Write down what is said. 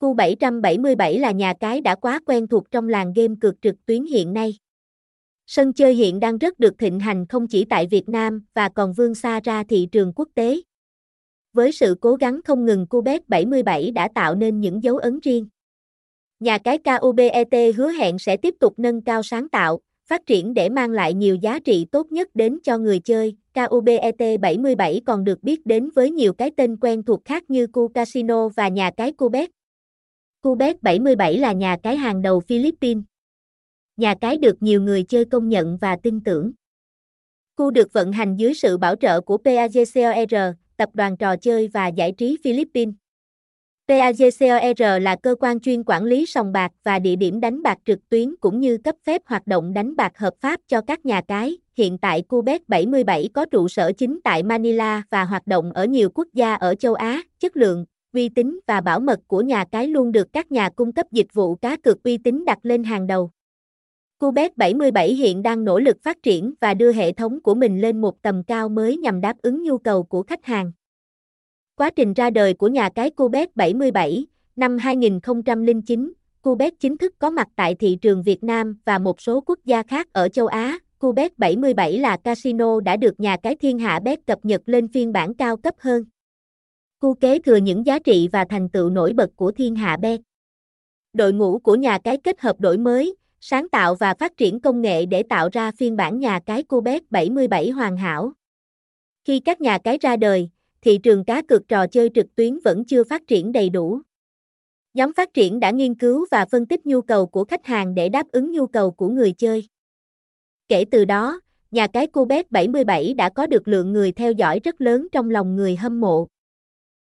Q777 là nhà cái đã quá quen thuộc trong làng game cược trực tuyến hiện nay. Sân chơi hiện đang rất được thịnh hành không chỉ tại Việt Nam và còn vươn xa ra thị trường quốc tế. Với sự cố gắng không ngừng Cubet 77 đã tạo nên những dấu ấn riêng. Nhà cái KUBET hứa hẹn sẽ tiếp tục nâng cao sáng tạo, phát triển để mang lại nhiều giá trị tốt nhất đến cho người chơi. KUBET 77 còn được biết đến với nhiều cái tên quen thuộc khác như Cu Casino và nhà cái Cubet. Cubet 77 là nhà cái hàng đầu Philippines. Nhà cái được nhiều người chơi công nhận và tin tưởng. Cu được vận hành dưới sự bảo trợ của PAGCOR, Tập đoàn Trò chơi và Giải trí Philippines. PAGCOR là cơ quan chuyên quản lý sòng bạc và địa điểm đánh bạc trực tuyến cũng như cấp phép hoạt động đánh bạc hợp pháp cho các nhà cái. Hiện tại Cubet 77 có trụ sở chính tại Manila và hoạt động ở nhiều quốc gia ở châu Á. Chất lượng, uy tín và bảo mật của nhà cái luôn được các nhà cung cấp dịch vụ cá cược uy tín đặt lên hàng đầu. Cubet 77 hiện đang nỗ lực phát triển và đưa hệ thống của mình lên một tầm cao mới nhằm đáp ứng nhu cầu của khách hàng. Quá trình ra đời của nhà cái Cubet 77, năm 2009, Cubet chính thức có mặt tại thị trường Việt Nam và một số quốc gia khác ở châu Á. Cubet 77 là casino đã được nhà cái thiên hạ bet cập nhật lên phiên bản cao cấp hơn. Cu kế thừa những giá trị và thành tựu nổi bật của thiên hạ bet. Đội ngũ của nhà cái kết hợp đổi mới, sáng tạo và phát triển công nghệ để tạo ra phiên bản nhà cái Cubet 77 hoàn hảo. Khi các nhà cái ra đời, thị trường cá cược trò chơi trực tuyến vẫn chưa phát triển đầy đủ. Nhóm phát triển đã nghiên cứu và phân tích nhu cầu của khách hàng để đáp ứng nhu cầu của người chơi. Kể từ đó, nhà cái Cubet 77 đã có được lượng người theo dõi rất lớn trong lòng người hâm mộ.